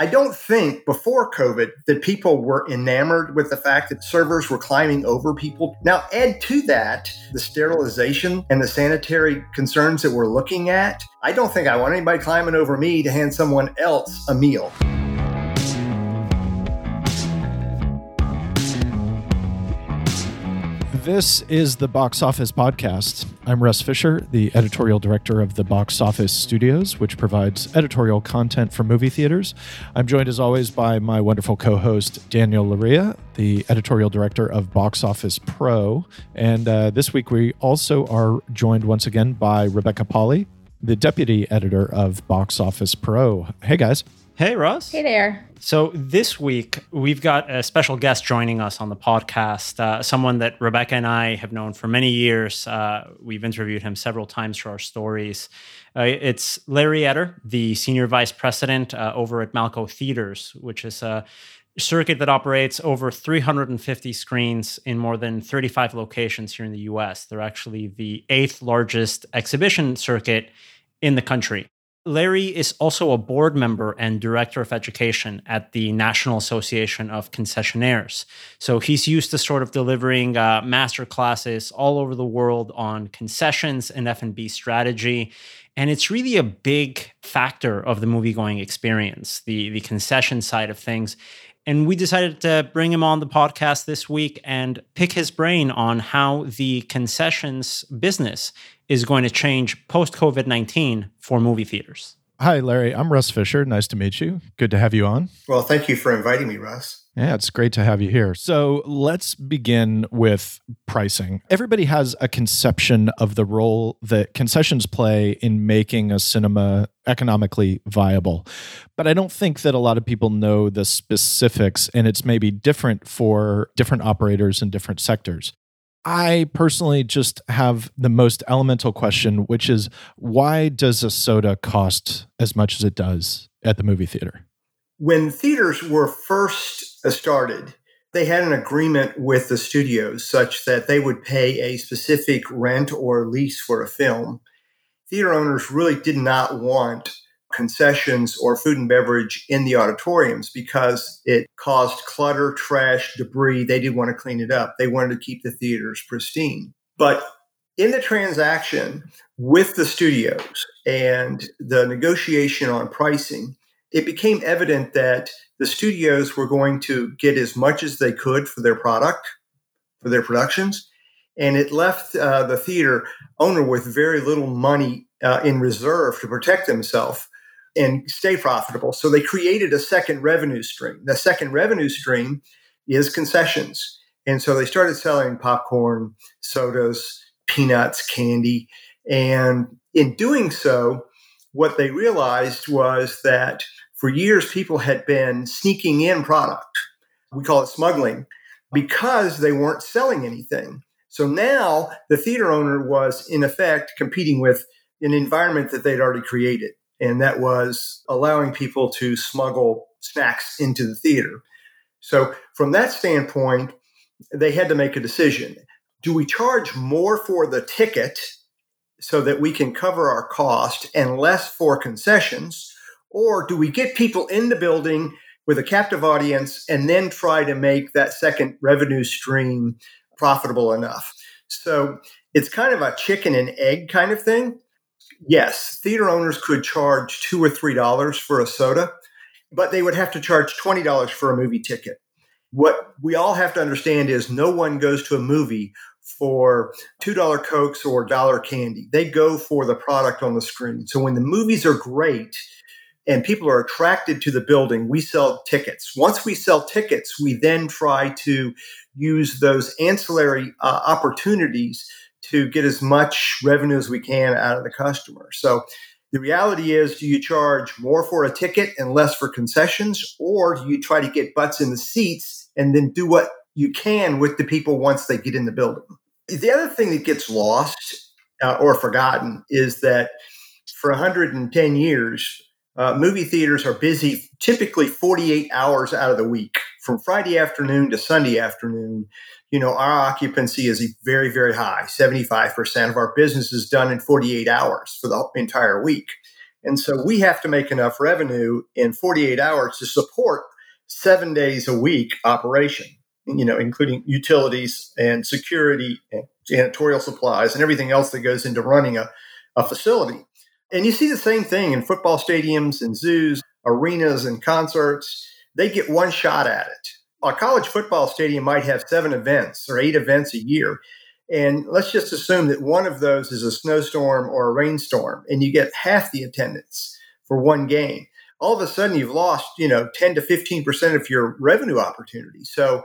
I don't think before COVID that people were enamored with the fact that servers were climbing over people. Now, add to that the sterilization and the sanitary concerns that we're looking at. I don't think I want anybody climbing over me to hand someone else a meal. This is the Box Office Podcast. I'm Russ Fisher, the editorial director of the Box Office Studios, which provides editorial content for movie theaters. I'm joined as always by my wonderful co host, Daniel Loria, the editorial director of Box Office Pro. And uh, this week we also are joined once again by Rebecca Pahle, the deputy editor of Box Office Pro. Hey, guys. Hey, Ross. Hey there. So, this week we've got a special guest joining us on the podcast, uh, someone that Rebecca and I have known for many years. Uh, we've interviewed him several times for our stories. Uh, it's Larry Etter, the senior vice president uh, over at Malco Theaters, which is a circuit that operates over 350 screens in more than 35 locations here in the US. They're actually the eighth largest exhibition circuit in the country. Larry is also a board member and director of education at the National Association of Concessionaires. So he's used to sort of delivering uh, master classes all over the world on concessions and F&B strategy. And it's really a big factor of the movie going experience, the, the concession side of things. And we decided to bring him on the podcast this week and pick his brain on how the concessions business is going to change post COVID 19 for movie theaters. Hi, Larry. I'm Russ Fisher. Nice to meet you. Good to have you on. Well, thank you for inviting me, Russ. Yeah, it's great to have you here. So let's begin with pricing. Everybody has a conception of the role that concessions play in making a cinema economically viable. But I don't think that a lot of people know the specifics, and it's maybe different for different operators in different sectors. I personally just have the most elemental question, which is why does a soda cost as much as it does at the movie theater? When theaters were first started, they had an agreement with the studios such that they would pay a specific rent or lease for a film. Theater owners really did not want concessions or food and beverage in the auditoriums because it caused clutter, trash, debris. They didn't want to clean it up. They wanted to keep the theaters pristine. But in the transaction with the studios and the negotiation on pricing, it became evident that the studios were going to get as much as they could for their product, for their productions. And it left uh, the theater owner with very little money uh, in reserve to protect himself and stay profitable. So they created a second revenue stream. The second revenue stream is concessions. And so they started selling popcorn, sodas, peanuts, candy. And in doing so, what they realized was that for years people had been sneaking in product. We call it smuggling because they weren't selling anything. So now the theater owner was, in effect, competing with an environment that they'd already created and that was allowing people to smuggle snacks into the theater. So, from that standpoint, they had to make a decision. Do we charge more for the ticket so that we can cover our cost and less for concessions? Or do we get people in the building with a captive audience and then try to make that second revenue stream profitable enough? So it's kind of a chicken and egg kind of thing yes, theater owners could charge two or three dollars for a soda, but they would have to charge twenty dollars for a movie ticket. What we all have to understand is no one goes to a movie for two dollar cokes or dollar candy. They go for the product on the screen. So when the movies are great and people are attracted to the building, we sell tickets. Once we sell tickets, we then try to use those ancillary uh, opportunities to get as much revenue as we can out of the customer. So the reality is do you charge more for a ticket and less for concessions, or do you try to get butts in the seats and then do what you can with the people once they get in the building? The other thing that gets lost uh, or forgotten is that for 110 years, uh, movie theaters are busy typically 48 hours out of the week, from Friday afternoon to Sunday afternoon you know, our occupancy is very, very high. 75% of our business is done in 48 hours for the entire week. And so we have to make enough revenue in 48 hours to support seven days a week operation, you know, including utilities and security and janitorial supplies and everything else that goes into running a, a facility. And you see the same thing in football stadiums and zoos, arenas and concerts. They get one shot at it. A college football stadium might have seven events or eight events a year. And let's just assume that one of those is a snowstorm or a rainstorm, and you get half the attendance for one game. All of a sudden, you've lost, you know, 10 to 15% of your revenue opportunity. So,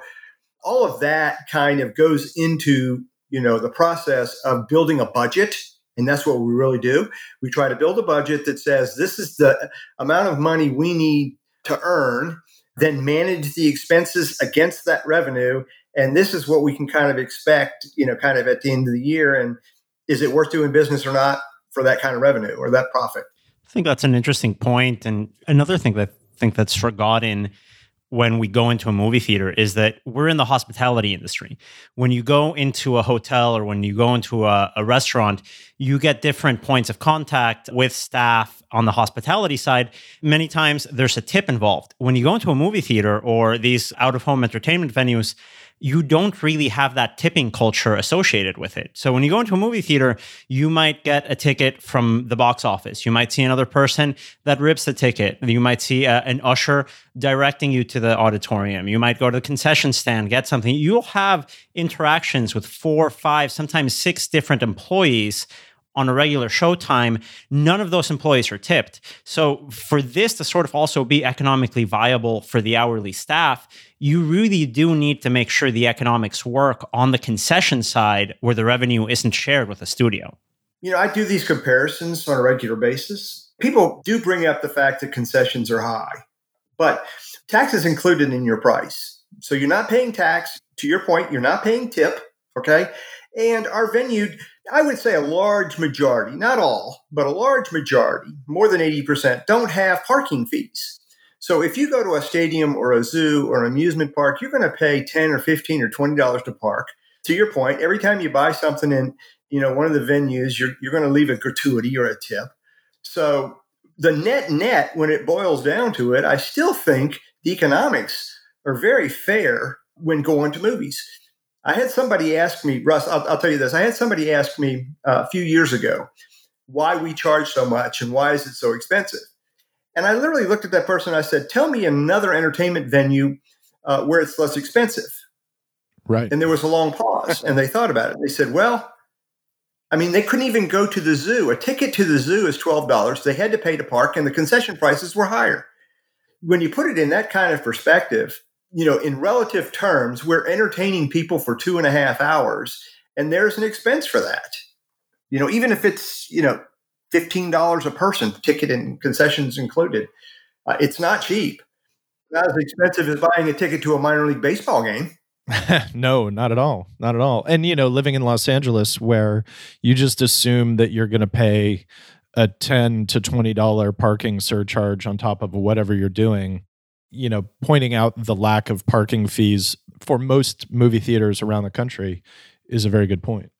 all of that kind of goes into, you know, the process of building a budget. And that's what we really do. We try to build a budget that says this is the amount of money we need to earn, then manage the expenses against that revenue and this is what we can kind of expect, you know, kind of at the end of the year. And is it worth doing business or not for that kind of revenue or that profit? I think that's an interesting. And another thing that I think that's forgotten when we go into a movie theater is that we're in the hospitality industry. When you go into a hotel or when you go into a, a, restaurant, you get different points of contact with staff on the hospitality side. Many times there's a tip involved. When you go into a movie theater or these out of home entertainment venues, you don't really have that tipping culture associated with it. So when you go into a movie theater, you might get a ticket from the box office. You might see another person that rips the ticket. You might see a, uh, an usher directing you to the auditorium. You might go to the concession stand, get something. You'll have interactions with four, five, sometimes six different employees on a regular showtime, none of those employees are tipped. So, for this to sort of also be economically viable for the hourly staff, you really do need to make sure the economics work on the concession side where the revenue isn't shared with the studio. You know, I do these comparisons on a regular basis. People do bring up the fact that concessions are high, but tax is included in your price. So, you're not paying tax. To your point, you're not paying tip. Okay. And our venue I would say a large majority, not all, but a large majority, more than 80%, don't have parking fees. So if you go to a stadium or a zoo or an amusement park, you're going to pay 10 or 15 or $20 to park. To your point, every time you buy something in, you know, one of the venues, you're, you're going to leave a gratuity or a tip. So the net net, when it boils down to it, I still think the economics are very fair when going to movies. I had somebody ask me, Russ, I'll, I'll, tell you this. I had somebody ask me uh, a few years ago why we charge so much and why is it so expensive? And I literally looked at that person. and I said, "Tell me another entertainment venue uh, where it's less expensive." Right. And there was a long pause, and they thought about it. They said, "Well, I mean, they couldn't even go to the zoo. A ticket to the zoo is twelve dollars. They had to pay to park, and the concession prices were higher." When you put it in that kind of perspective, you know, in relative terms, we're entertaining people for two and a half hours, and there's an expense for that. You know, even if it's, you know, $15 a person, ticket and concessions included, uh, it's not cheap. Not as expensive as buying a ticket to a minor league baseball game. no, not at all. Not at all. And, you know, living in Los Angeles where you just assume that you're going to pay a 10 to $20 parking surcharge on top of whatever you're doing you know, pointing out the lack of parking fees for most movie theaters around the country is a very good point.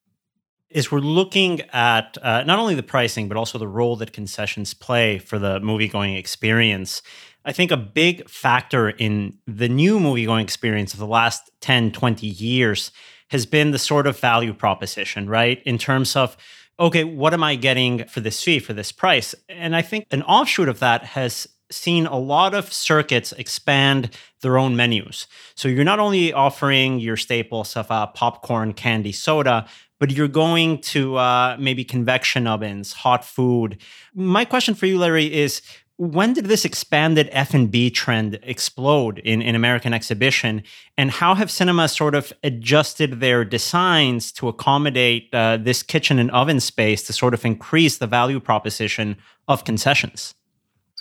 Is we're looking at uh, not only the pricing, but also the role that concessions play for the movie going experience. I think a big factor in the new movie going experience of the last 10, 20 years has been the sort of value proposition, right? In terms of, okay, what am I getting for this fee, for this price? And I think an offshoot of that has seen a lot of circuits expand their own menus. So you're not only offering your staples of uh, popcorn, candy, soda, but you're going to uh, maybe convection ovens, hot food. My question for you, Larry, is when did this expanded F&B trend explode in, in American exhibition? And how have cinemas sort of adjusted their designs to accommodate uh, this kitchen and oven space to sort of increase the value proposition of concessions?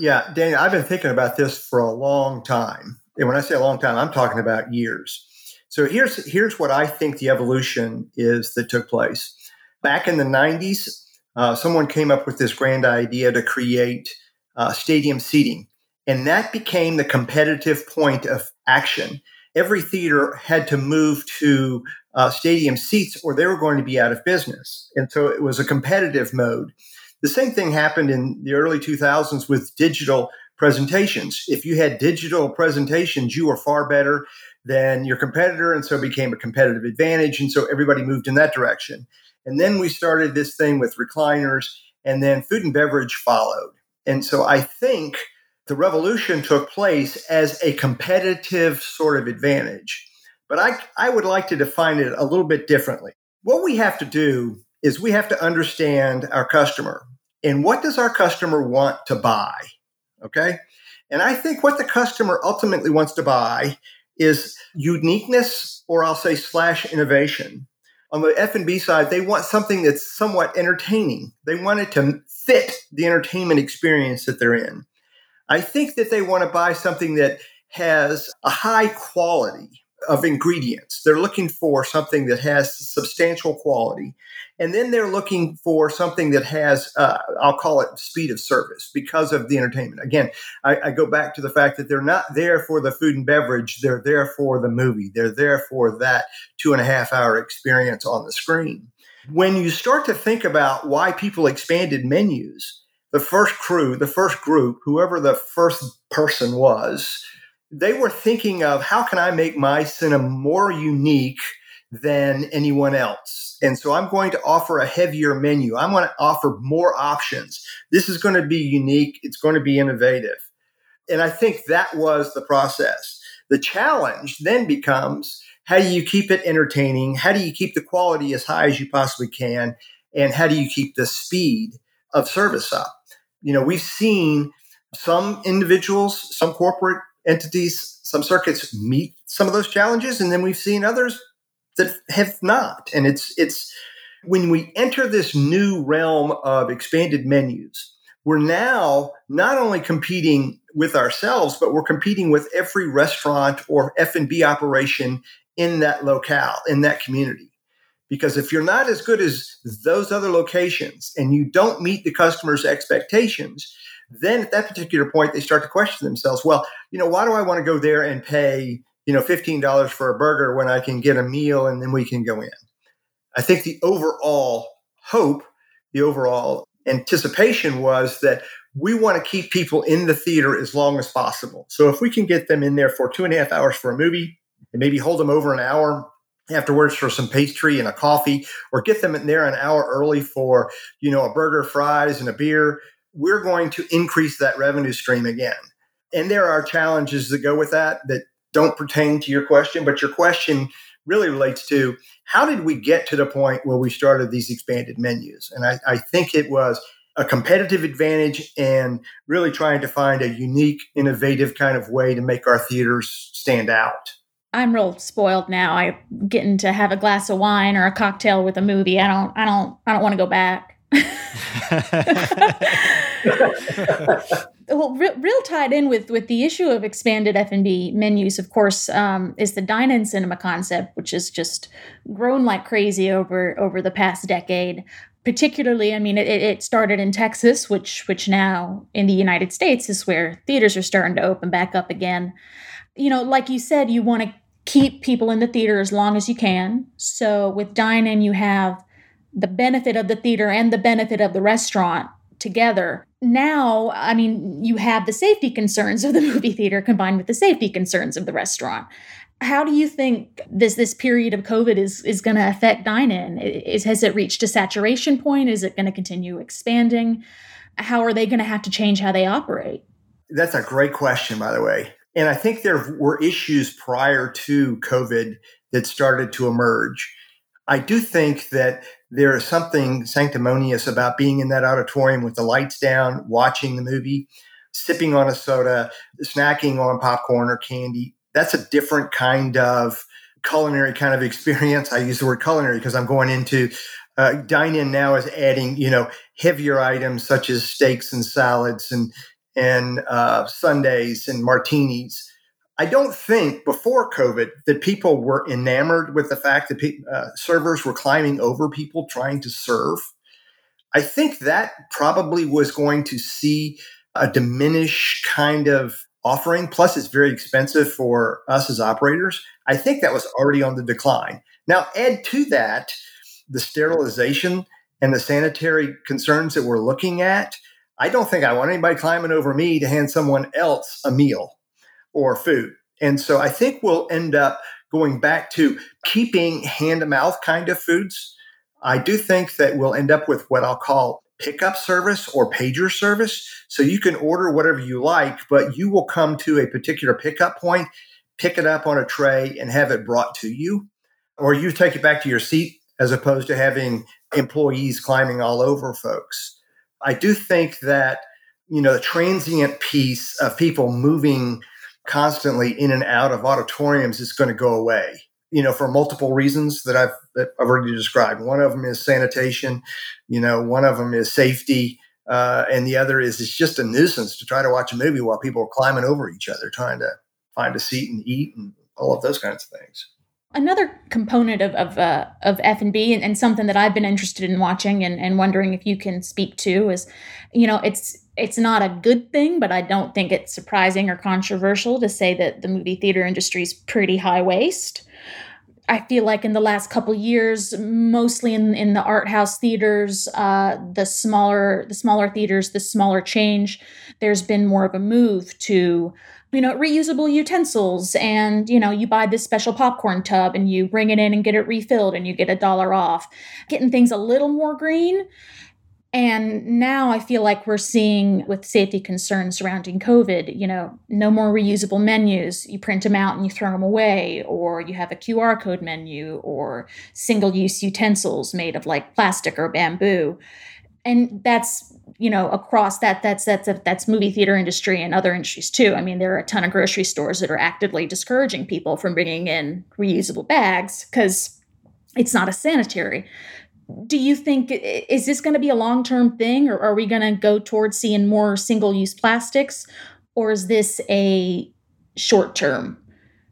Yeah, Daniel, I've been thinking about this for a long time. And when I say a long time, I'm talking about years. So here's here's what I think the evolution is that took place. Back in the 90s, uh, someone came up with this grand idea to create uh, stadium seating. And that became the competitive point of action. Every theater had to move to uh, stadium seats or they were going to be out of business. And so it was a competitive mode. The same thing happened in the early 2000s with digital presentations. If you had digital presentations, you were far better than your competitor, and so it became a competitive advantage. And so everybody moved in that direction. And then we started this thing with recliners, and then food and beverage followed. And so I think the revolution took place as a competitive sort of advantage. But I, I would like to define it a little bit differently. What we have to do is we have to understand our customer and what does our customer want to buy? Okay. And I think what the customer ultimately wants to buy is uniqueness or I'll say slash innovation. On the F&B side, they want something that's somewhat entertaining. They want it to fit the entertainment experience that they're in. I think that they want to buy something that has a high quality of ingredients. They're looking for something that has substantial quality. And then they're looking for something that has, uh, I'll call it speed of service because of the entertainment. Again, I, I, go back to the fact that they're not there for the food and beverage, they're there for the movie, they're there for that two and a half hour experience on the screen. When you start to think about why people expanded menus, the first crew, the first group, whoever the first person was, they were thinking of how can I make my cinema more unique than anyone else. And so I'm going to offer a heavier menu. I'm going to offer more options. This is going to be unique. It's going to be innovative. And I think that was the process. The challenge then becomes how do you keep it entertaining? How do you keep the quality as high as you possibly can? And how do you keep the speed of service up? You know, we've seen some individuals, some corporate entities, some circuits meet some of those challenges, and then we've seen others that have not. And it's it's when we enter this new realm of expanded menus, we're now not only competing with ourselves, but we're competing with every restaurant or F&B operation in that locale, in that community. Because if you're not as good as those other locations and you don't meet the customer's expectations, then at that particular point, they start to question themselves, well, you know, why do I want to go there and pay, you know, $15 for a burger when I can get a meal and then we can go in? I think the overall hope, the overall anticipation was that we want to keep people in the theater as long as possible. So if we can get them in there for two and a half hours for a movie and maybe hold them over an hour afterwards for some pastry and a coffee or get them in there an hour early for you know a burger fries and a beer we're going to increase that revenue stream again. And there are challenges that go with that that don't pertain to your question, but your question really relates to how did we get to the point where we started these expanded menus? And I, I think it was a competitive advantage and really trying to find a unique, innovative kind of way to make our theaters stand out. I'm real spoiled now. I getting to have a glass of wine or a cocktail with a movie. I don't I don't I don't want to go back. well, real, real, tied in with with the issue of expanded F and B menus, of course, um, is the dine-in cinema concept, which has just grown like crazy over over the past decade. Particularly, I mean, it, it started in Texas, which which now in the United States is where theaters are starting to open back up again. You know, like you said, you want to keep people in the theater as long as you can. So with dine-in, you have the benefit of the theater and the benefit of the restaurant together. Now, I mean, you have the safety concerns of the movie theater combined with the safety concerns of the restaurant. How do you think this this period of COVID is is going to affect dine-in? Is has it reached a saturation point? Is it going to continue expanding? How are they going to have to change how they operate? That's a great question, by the way. And I think there were issues prior to COVID that started to emerge. I do think that there is something sanctimonious about being in that auditorium with the lights down, watching the movie, sipping on a soda, snacking on popcorn or candy. That's a different kind of culinary kind of experience. I use the word culinary because I'm going into uh, dine in now is adding, you know, heavier items such as steaks and salads and and uh, sundaes and martinis. I don't think before COVID that people were enamored with the fact that pe- uh, servers were climbing over people trying to serve. I think that probably was going to see a diminished kind of offering. Plus, it's very expensive for us as operators. I think that was already on the decline. Now, add to that the sterilization and the sanitary concerns that we're looking at, I don't think I want anybody climbing over me to hand someone else a meal or food. And so I think we'll end up going back to keeping hand to mouth kind of foods. I do think that we'll end up with what I'll call pickup service or pager service. So you can order whatever you like, but you will come to a particular pickup point, pick it up on a tray, and have it brought to you. Or you take it back to your seat as opposed to having employees climbing all over folks. I do think that, you know, the transient piece of people moving constantly in and out of auditoriums is going to go away. You know, for multiple reasons that I've that I've already described. One of them is sanitation. You know, one of them is safety, uh, and the other is it's just a nuisance to try to watch a movie while people are climbing over each other trying to find a seat and eat and all of those kinds of things. Another component of of, uh, of F and B, and something that I've been interested in watching and, and wondering if you can speak to is, you know, it's it's not a good thing, but I don't think it's surprising or controversial to say that the movie theater industry is pretty high waste. I feel like in the last couple years, mostly in, in the art house theaters, uh, the smaller the smaller theaters, the smaller change, there's been more of a move to you know reusable utensils and you know you buy this special popcorn tub and you bring it in and get it refilled and you get a dollar off getting things a little more green and now I feel like we're seeing with safety concerns surrounding COVID, you know, no more reusable menus. You print them out and you throw them away, or you have a QR code menu, or single use utensils made of like plastic or bamboo. And that's, you know, across that, that's, that's, a, that's movie theater industry and other industries too. I mean, there are a ton of grocery stores that are actively discouraging people from bringing in reusable bags because it's not a sanitary do you think is this going to be a long-term thing or are we going to go towards seeing more single-use plastics or is this a short-term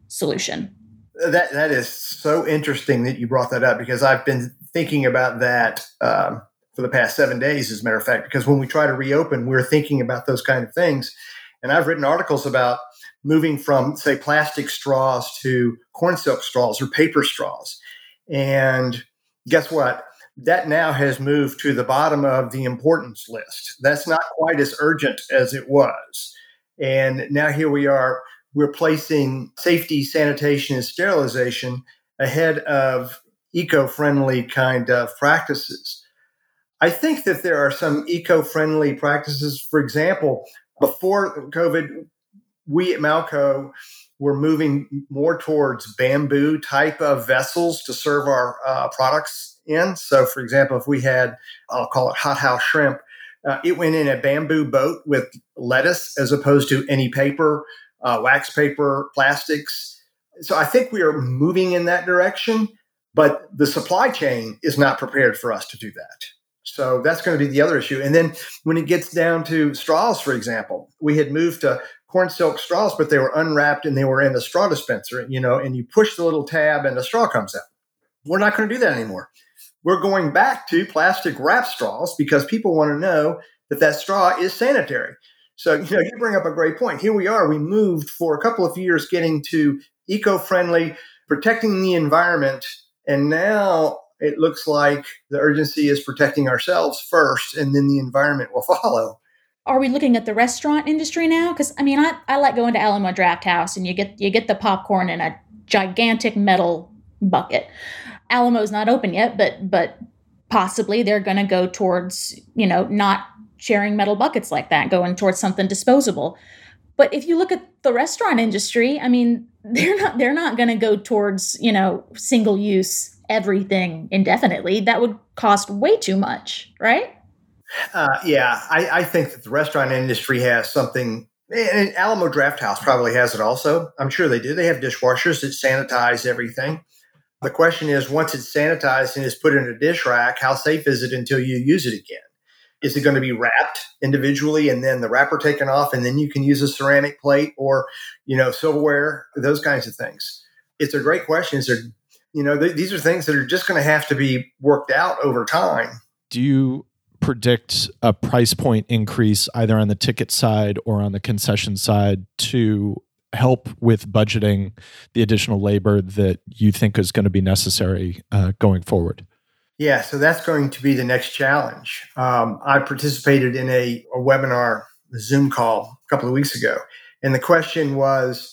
solution that that is so interesting that you brought that up because i've been thinking about that um, for the past seven days as a matter of fact because when we try to reopen we're thinking about those kind of things and i've written articles about moving from say plastic straws to corn silk straws or paper straws and guess what that now has moved to the bottom of the importance list. That's not quite as urgent as it was. And now here we are, we're placing safety, sanitation, and sterilization ahead of eco friendly kind of practices. I think that there are some eco friendly practices. For example, before COVID, we at Malco were moving more towards bamboo type of vessels to serve our uh, products in. So, for example, if we had, I'll call it hot house shrimp, uh, it went in a bamboo boat with lettuce as opposed to any paper, uh, wax paper, plastics. So I think we are moving in that direction, but the supply chain is not prepared for us to do that. So that's going to be the other issue. And then when it gets down to straws, for example, we had moved to corn silk straws, but they were unwrapped and they were in the straw dispenser, you know, and you push the little tab and the straw comes out. We're not going to do that anymore we're going back to plastic wrap straws because people want to know that that straw is sanitary. So, you know, you bring up a great point. Here we are. We moved for a couple of years getting to eco friendly, protecting the environment. And now it looks like the urgency is protecting ourselves first, and then the environment will follow. Are we looking at the restaurant industry now? Because I mean, I, I like going to Alamo Drafthouse and you get you get the popcorn in a gigantic metal bucket. Alamo's not open yet, but but possibly they're going to go towards you know not sharing metal buckets like that, going towards something disposable. But if you look at the restaurant industry, I mean, they're not they're not going to go towards you know single use everything indefinitely. That would cost way too much, right? Uh, yeah, I, I think that the restaurant industry has something and Alamo Drafthouse probably has it also. I'm sure they do. They have dishwashers that sanitize everything. The question is once it's sanitized and is put in a dish rack, how safe is it until you use it again? Is it going to be wrapped individually and then the wrapper taken off and then you can use a ceramic plate or, you know, silverware, those kinds of things? It's a great question. Is there, you know, th- these are things that are just going to have to be worked out over time. Do you predict a price point increase either on the ticket side or on the concession side to help with budgeting the additional labor that you think is going to be necessary uh, going forward? Yeah, so that's going to be the next challenge. Um, I participated in a, a webinar, a Zoom call a couple of weeks ago, and the question was,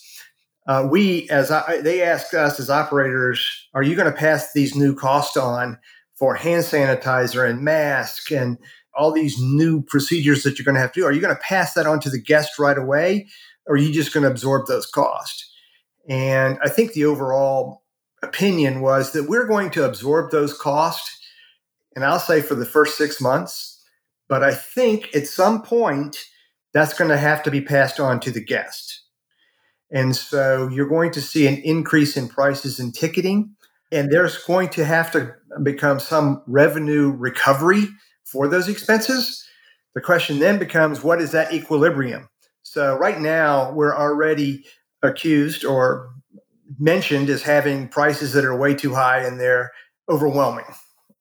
uh, we as I, they asked us as operators, are you going to pass these new costs on for hand sanitizer and mask and all these new procedures that you're going to have to do? Are you going to pass that on to the guest right away, or are you just going to absorb those costs? And I think the overall opinion was that we're going to absorb those costs and I'll say for the first six months. But I think at some point that's going to have to be passed on to the guest. And so you're going to see an increase in prices and ticketing. And there's going to have to become some revenue recovery for those expenses. The question then becomes what is that equilibrium? So, right now, we're already accused or mentioned as having prices that are way too high and they're overwhelming.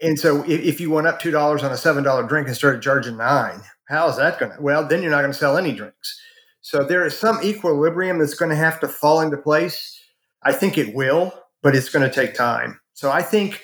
And so if, you went up two dollars on a seven dollar drink and started charging nine, how is that going to? Well, then you're not going to sell any drinks. So there is some equilibrium that's going to have to fall into place. I think it will, but it's going to take time. So I think,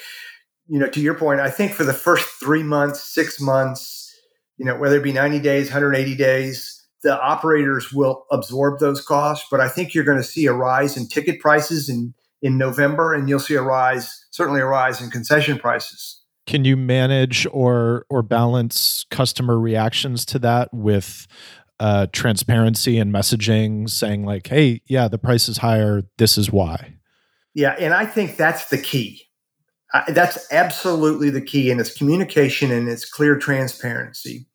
you know, to your point, I think for the first three months, six months, you know, whether it be 90 days, 180 days, the operators will absorb those costs. But I think you're going to see a rise in ticket prices in, in November, and you'll see a rise, certainly a rise in concession prices. Can you manage or or balance customer reactions to that with uh, transparency and messaging, saying like, "Hey, yeah, the price is higher. This is why." Yeah, and I think that's the key. I, that's absolutely the key, and it's communication and it's clear transparency.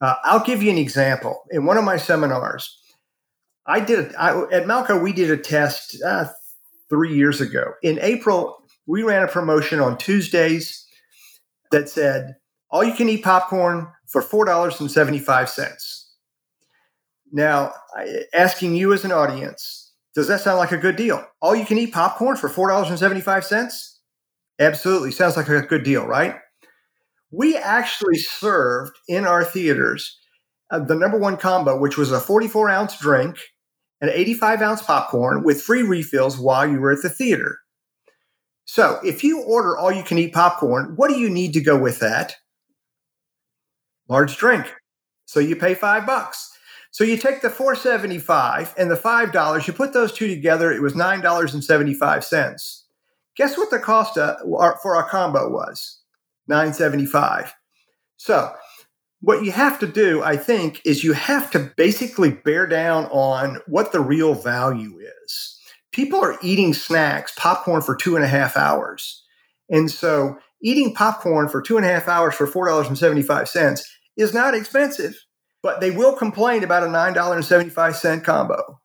Uh, I'll give you an example. In one of my seminars, I did I, at Malco. We did a test uh, three years ago. In April, we ran a promotion on Tuesdays that said, all you can eat popcorn for $4.75. Now, asking you as an audience, does that sound like a good deal? All you can eat popcorn for $4.75? Absolutely. Sounds like a good deal, right? We actually served in our theaters uh, the number one combo, which was a 44 ounce drink, and 85 ounce popcorn with free refills while you were at the theater. So if you order all you can eat popcorn, what do you need to go with that? Large drink. So you pay five bucks. So you take the 475 and the five dollars, you put those two together, it was nine dollars and 75 cents. Guess what the cost uh, for our combo was? 975. So what you have to do, I think, is you have to basically bear down on what the real value is people are eating snacks, popcorn for two and a half hours. And so eating popcorn for two and a half hours for $4.75 is not expensive, but they will complain about a $9.75 combo.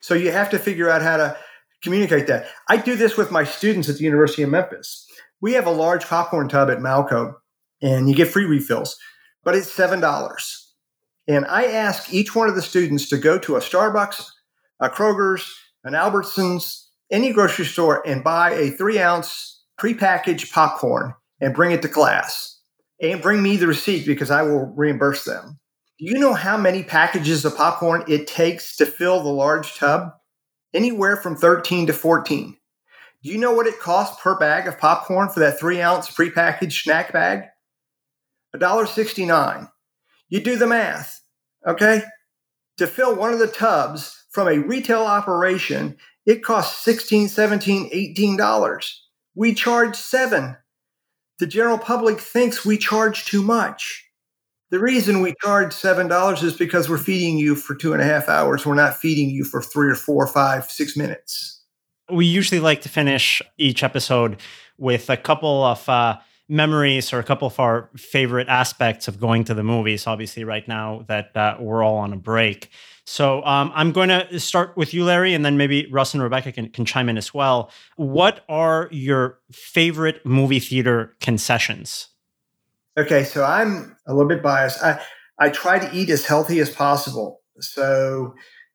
So you have to figure out how to communicate that. I do this with my students at the University of Memphis. We have a large popcorn tub at Malco and you get free refills, but it's $7. And I ask each one of the students to go to a Starbucks, a Kroger's, an Albertsons, any grocery store, and buy a three ounce prepackaged popcorn and bring it to class. And bring me the receipt because I will reimburse them. Do you know how many packages of popcorn it takes to fill the large tub? Anywhere from 13 to 14. Do you know what it costs per bag of popcorn for that three ounce prepackaged snack bag? $1.69. You do the math, okay? To fill one of the tubs, from a retail operation, it costs $16, $17, 18 dollars. We charge 7. The general public thinks we charge too much. The reason we charge seven dollars is because we're feeding you for two and a half hours. We're not feeding you for three or four, five, six minutes. We usually like to finish each episode with a couple of uh, memories or a couple of our favorite aspects of going to the movies. Obviously, right now that uh, we're all on a break. So um, I'm going to start with you, Larry, and then maybe Russ and Rebecca can, can chime in as well. What are your favorite movie theater concessions? Okay, so I'm a little bit biased. I, I try to eat as healthy as possible. So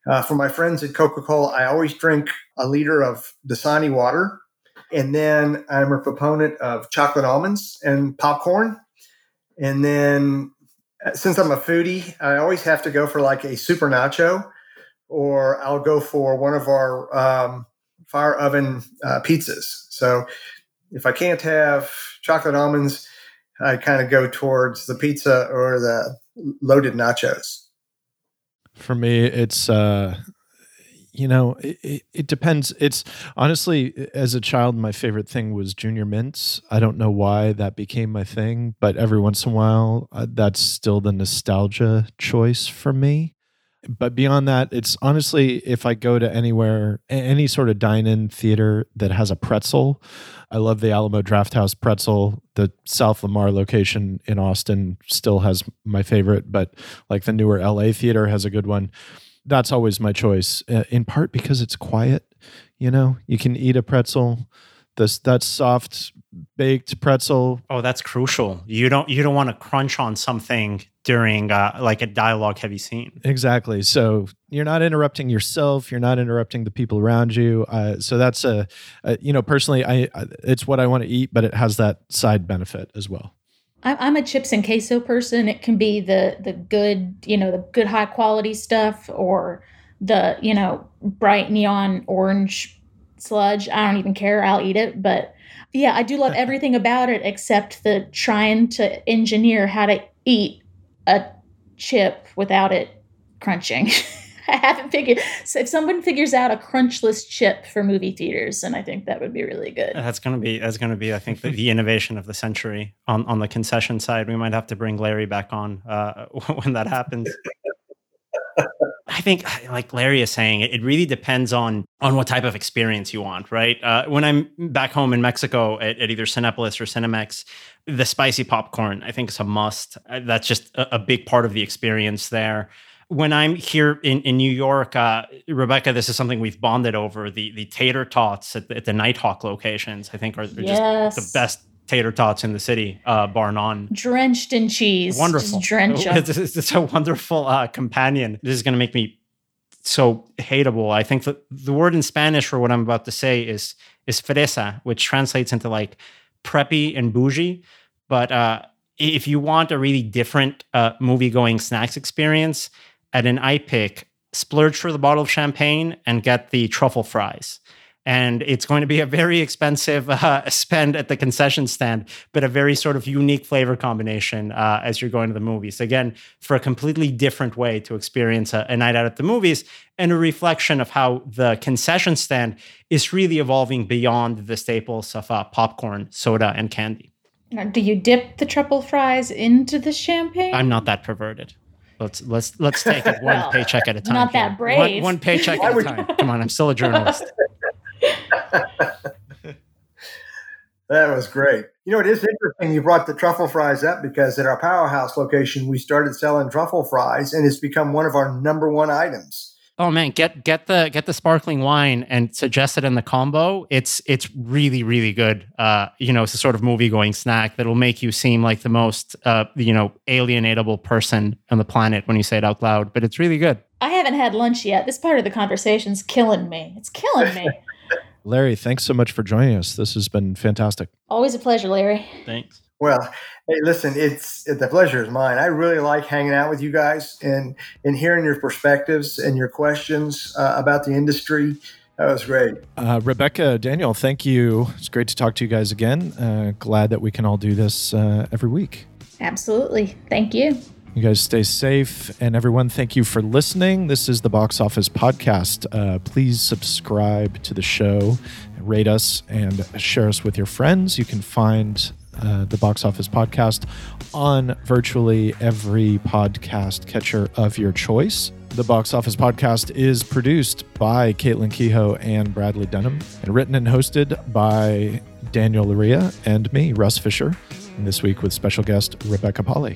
uh, for my friends at Coca Cola, I always drink a liter of Dasani water. And then I'm a proponent of chocolate almonds and popcorn. And then since I'm a foodie, I always have to go for like a super nacho, or I'll go for one of our um, fire oven uh, pizzas. So if I can't have chocolate almonds, I kind of go towards the pizza or the loaded nachos. For me, it's uh, you know, it, it, depends. It's honestly, as a child, my favorite thing was Junior Mints. I don't know why that became my thing, but every once in a while, uh, that's still the nostalgia choice for me. But beyond that, it's honestly, if I go to anywhere, any sort of dine in theater that has a pretzel, I love the Alamo Drafthouse pretzel. The South Lamar location in Austin still has my favorite, but like the newer LA theater has a good one that's always my choice. Uh, in part because it's quiet. You know, you can eat a pretzel. This that soft baked pretzel. Oh, that's crucial. You don't you don't want to crunch on something during uh, like a dialogue heavy scene. Exactly. So you're not interrupting yourself. You're not interrupting the people around you. Uh, so that's a, a, you know personally, I it's what I want to eat, but it has that side benefit as well. I'm a chips and queso person. It can be the the good, you know, the good high quality stuff, or the you know bright neon orange sludge. I don't even care. I'll eat it. But yeah, I do love everything about it except the trying to engineer how to eat a chip without it crunching. I haven't figured. So if someone figures out a crunchless chip for movie theaters, then I think that would be really good. That's gonna be that's gonna be I think the, the innovation of the century on on the concession side. We might have to bring Larry back on uh, when that happens. I think, like Larry is saying, it really depends on on what type of experience you want, right? Uh, when I'm back home in Mexico at, at, either Cinepolis or Cinemex, the spicy popcorn I think is a must. Uh, that's just a, a big part of the experience there when I'm here in, in New York, uh, Rebecca, this is something we've bonded over. The the tater tots at the, at the Nitehawk locations, I think, are, are yes. just the best tater tots in the city, uh, bar none. Drenched in cheese. Wonderful. Just drench it's, it's, it's, a wonderful uh, companion. This is going to make me so hateable. I think that the word in Spanish for what I'm about to say is is fresa, which translates into like preppy and bougie. But uh, if you want a really different uh, movie going snacks experience, at an iPic, splurge for the bottle of champagne and get the truffle fries. And it's going to be a very expensive uh, spend at the concession stand, but a very sort of unique flavor combination uh, as you're going to the movies. Again, for a completely different way to experience a, a night out at the movies and a reflection of how the concession stand is really evolving beyond the staples of uh, popcorn, soda, and candy. do you dip the truffle fries into the champagne? I'm not that perverted. Let's let's let's take it one paycheck at a time. Not here. that brave. One, one paycheck at a time. Come on, I'm still a journalist. that was great. You know, it is interesting you brought the truffle fries up because at our powerhouse location, we started selling truffle fries, and it's become one of our number one items oh man, get get the get the sparkling wine and suggest it in the combo. It's it's really really good. Uh, you know, it's a sort of movie going snack that'll make you seem like the most uh, you know alienatable person on the planet when you say it out loud. But it's really good. I haven't had lunch yet. This part of the conversation's killing me. It's killing me. Larry, thanks so much for joining us. This has been fantastic. Always a pleasure, Larry. Thanks. Well, hey, listen, it's the pleasure is mine. I really like hanging out with you guys and and hearing your perspectives and your questions uh, about the industry. That was great. Uh, Rebecca, Daniel, thank you. It's great to talk to you guys again. Uh, glad that we can all do this uh, every week. Absolutely. Thank you. You guys stay safe. And everyone, thank you for listening. This is the Box Office Podcast. Uh, please subscribe to the show, rate us, and share us with your friends. You can find uh, the Box Office Podcast on virtually every podcast catcher of your choice. The Box Office Podcast is produced by Caitlin Kehoe and Bradley Dunham, and written and hosted by Daniel Loria and me, Russ Fisher, and this week with special guest Rebecca Pahle.